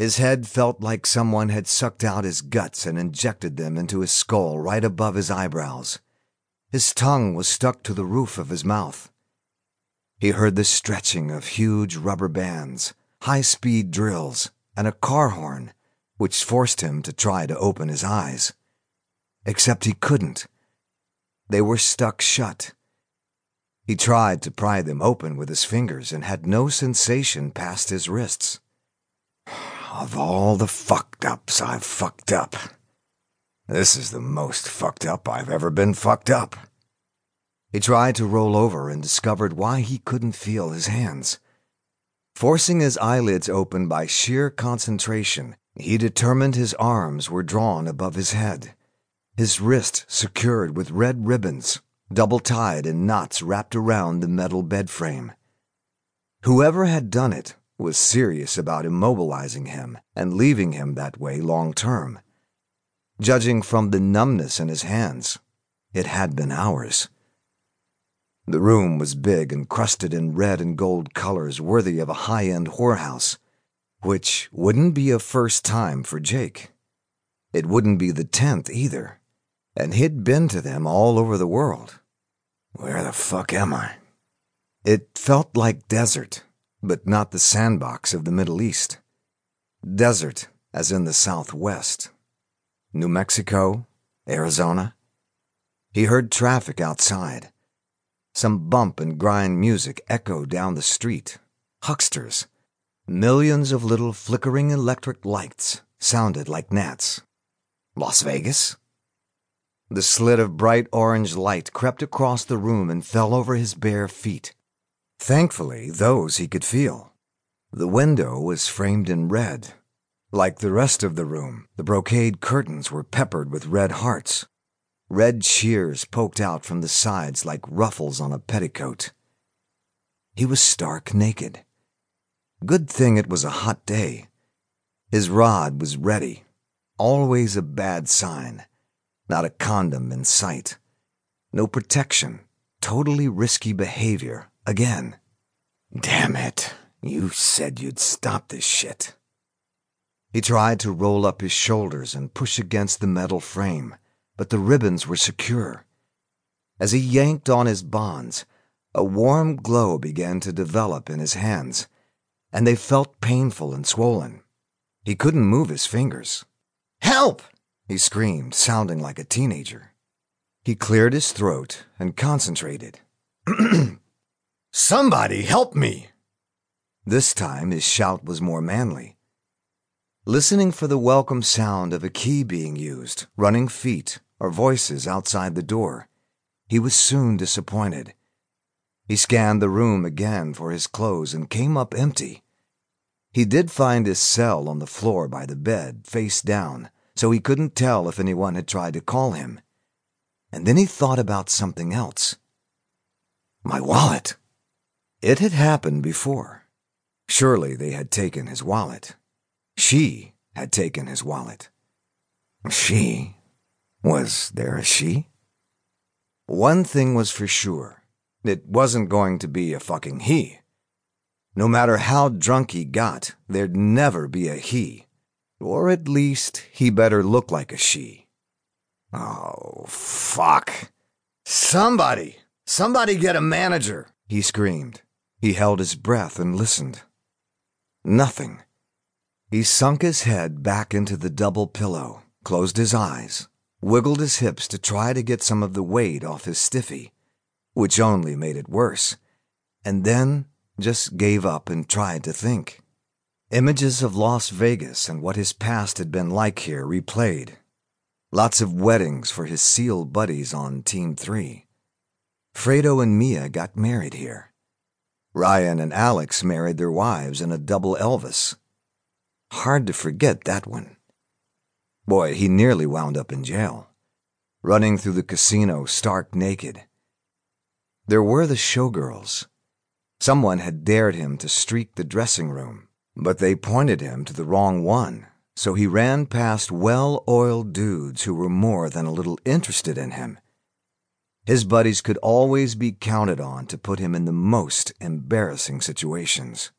His head felt like someone had sucked out his guts and injected them into his skull right above his eyebrows. His tongue was stuck to the roof of his mouth. He heard the stretching of huge rubber bands, high speed drills, and a car horn, which forced him to try to open his eyes. Except he couldn't. They were stuck shut. He tried to pry them open with his fingers and had no sensation past his wrists. Of all the fucked ups I've fucked up, this is the most fucked up I've ever been fucked up. He tried to roll over and discovered why he couldn't feel his hands. Forcing his eyelids open by sheer concentration, he determined his arms were drawn above his head, his wrist secured with red ribbons, double tied in knots wrapped around the metal bed frame. Whoever had done it was serious about immobilizing him and leaving him that way long term. Judging from the numbness in his hands, it had been hours. The room was big and crusted in red and gold colors worthy of a high end whorehouse, which wouldn't be a first time for Jake. It wouldn't be the tenth either, and he'd been to them all over the world. Where the fuck am I? It felt like desert, but not the sandbox of the Middle East. Desert, as in the Southwest. New Mexico, Arizona. He heard traffic outside some bump and grind music echoed down the street. Hucksters. Millions of little flickering electric lights sounded like gnats. Las Vegas? The slit of bright orange light crept across the room and fell over his bare feet. Thankfully, those he could feel. The window was framed in red. Like the rest of the room, the brocade curtains were peppered with red hearts. Red sheers poked out from the sides like ruffles on a petticoat. He was stark naked. Good thing it was a hot day. His rod was ready. Always a bad sign. Not a condom in sight. No protection. Totally risky behavior. Again. Damn it. You said you'd stop this shit. He tried to roll up his shoulders and push against the metal frame but the ribbons were secure. As he yanked on his bonds, a warm glow began to develop in his hands, and they felt painful and swollen. He couldn't move his fingers. Help! he screamed, sounding like a teenager. He cleared his throat and concentrated. Somebody help me! This time his shout was more manly. Listening for the welcome sound of a key being used, running feet, or voices outside the door. He was soon disappointed. He scanned the room again for his clothes and came up empty. He did find his cell on the floor by the bed, face down, so he couldn't tell if anyone had tried to call him. And then he thought about something else. My wallet. It had happened before. Surely they had taken his wallet. She had taken his wallet. She was there a she? One thing was for sure. It wasn't going to be a fucking he. No matter how drunk he got, there'd never be a he. Or at least, he better look like a she. Oh, fuck. Somebody! Somebody get a manager! He screamed. He held his breath and listened. Nothing. He sunk his head back into the double pillow, closed his eyes, wiggled his hips to try to get some of the weight off his stiffy, which only made it worse, and then just gave up and tried to think. Images of Las Vegas and what his past had been like here replayed. Lots of weddings for his SEAL buddies on Team 3. Fredo and Mia got married here. Ryan and Alex married their wives in a double Elvis. Hard to forget that one. Boy, he nearly wound up in jail, running through the casino stark naked. There were the showgirls. Someone had dared him to streak the dressing room, but they pointed him to the wrong one, so he ran past well oiled dudes who were more than a little interested in him. His buddies could always be counted on to put him in the most embarrassing situations.